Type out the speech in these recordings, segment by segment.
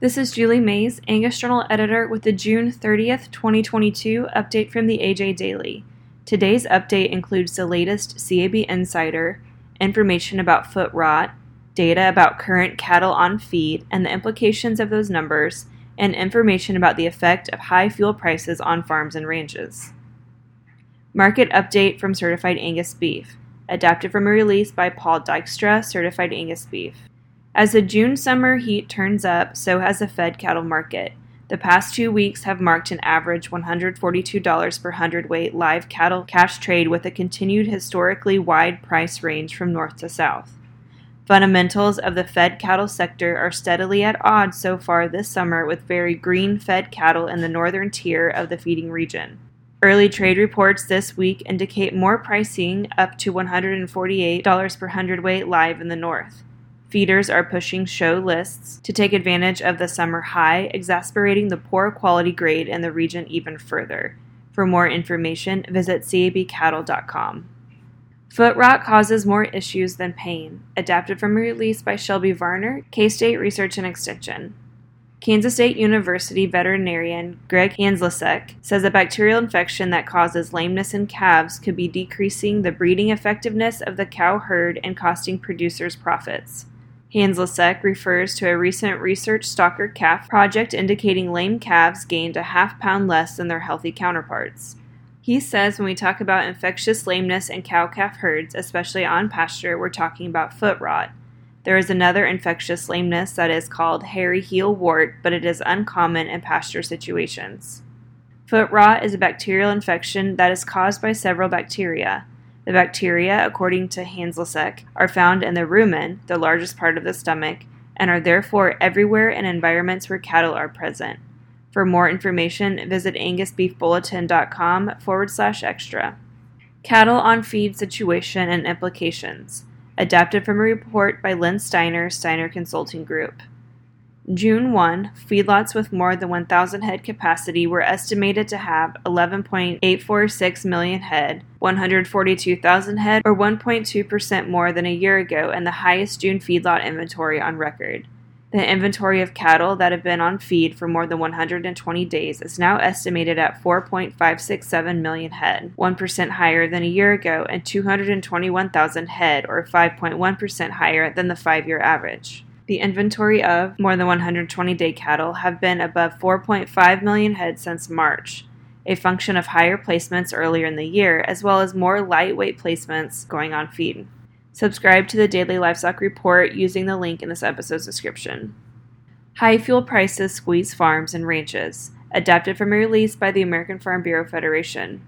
This is Julie Mays, Angus Journal editor, with the June 30th, 2022 update from the AJ Daily. Today's update includes the latest CAB Insider, information about foot rot, data about current cattle on feed and the implications of those numbers, and information about the effect of high fuel prices on farms and ranches. Market update from Certified Angus Beef, adapted from a release by Paul Dykstra, Certified Angus Beef. As the June summer heat turns up, so has the fed cattle market. The past two weeks have marked an average $142 per hundredweight live cattle cash trade with a continued historically wide price range from north to south. Fundamentals of the fed cattle sector are steadily at odds so far this summer with very green fed cattle in the northern tier of the feeding region. Early trade reports this week indicate more pricing up to $148 per hundredweight live in the north. Feeders are pushing show lists to take advantage of the summer high, exasperating the poor quality grade in the region even further. For more information, visit cabcattle.com. Foot rot causes more issues than pain. Adapted from a release by Shelby Varner, K State Research and Extension. Kansas State University veterinarian Greg Hanzlicek says a bacterial infection that causes lameness in calves could be decreasing the breeding effectiveness of the cow herd and costing producers profits. Hanzlicek refers to a recent research stocker calf project indicating lame calves gained a half pound less than their healthy counterparts. He says when we talk about infectious lameness in cow calf herds, especially on pasture, we're talking about foot rot. There is another infectious lameness that is called hairy heel wart, but it is uncommon in pasture situations. Foot rot is a bacterial infection that is caused by several bacteria. The bacteria, according to Hanzlicek, are found in the rumen, the largest part of the stomach, and are therefore everywhere in environments where cattle are present. For more information, visit angusbeefbulletin.com forward slash extra. Cattle on feed situation and implications. Adapted from a report by Len Steiner, Steiner Consulting Group. June 1, feedlots with more than 1,000 head capacity were estimated to have 11.846 million head, 142,000 head, or 1.2% more than a year ago, and the highest June feedlot inventory on record. The inventory of cattle that have been on feed for more than 120 days is now estimated at 4.567 million head, 1% higher than a year ago, and 221,000 head, or 5.1% higher than the five year average the inventory of more than 120 day cattle have been above 4.5 million head since March, a function of higher placements earlier in the year, as well as more lightweight placements going on feed. Subscribe to the Daily Livestock Report using the link in this episode's description. High fuel prices squeeze farms and ranches, adapted from a release by the American Farm Bureau Federation.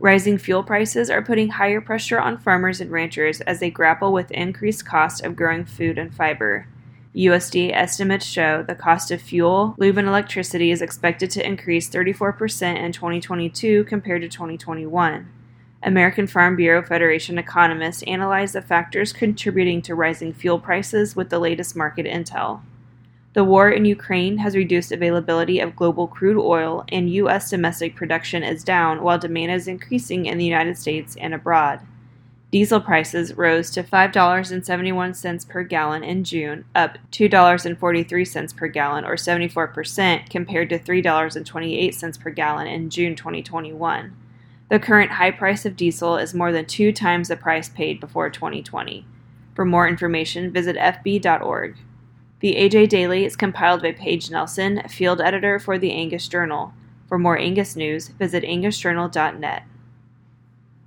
Rising fuel prices are putting higher pressure on farmers and ranchers as they grapple with increased cost of growing food and fiber. USDA estimates show the cost of fuel, lube, and electricity is expected to increase 34% in 2022 compared to 2021. American Farm Bureau Federation economists analyze the factors contributing to rising fuel prices with the latest market intel. The war in Ukraine has reduced availability of global crude oil, and U.S. domestic production is down while demand is increasing in the United States and abroad. Diesel prices rose to $5.71 per gallon in June, up $2.43 per gallon or 74% compared to $3.28 per gallon in June 2021. The current high price of diesel is more than two times the price paid before 2020. For more information, visit fb.org. The AJ Daily is compiled by Paige Nelson, field editor for the Angus Journal. For more Angus news, visit angusjournal.net.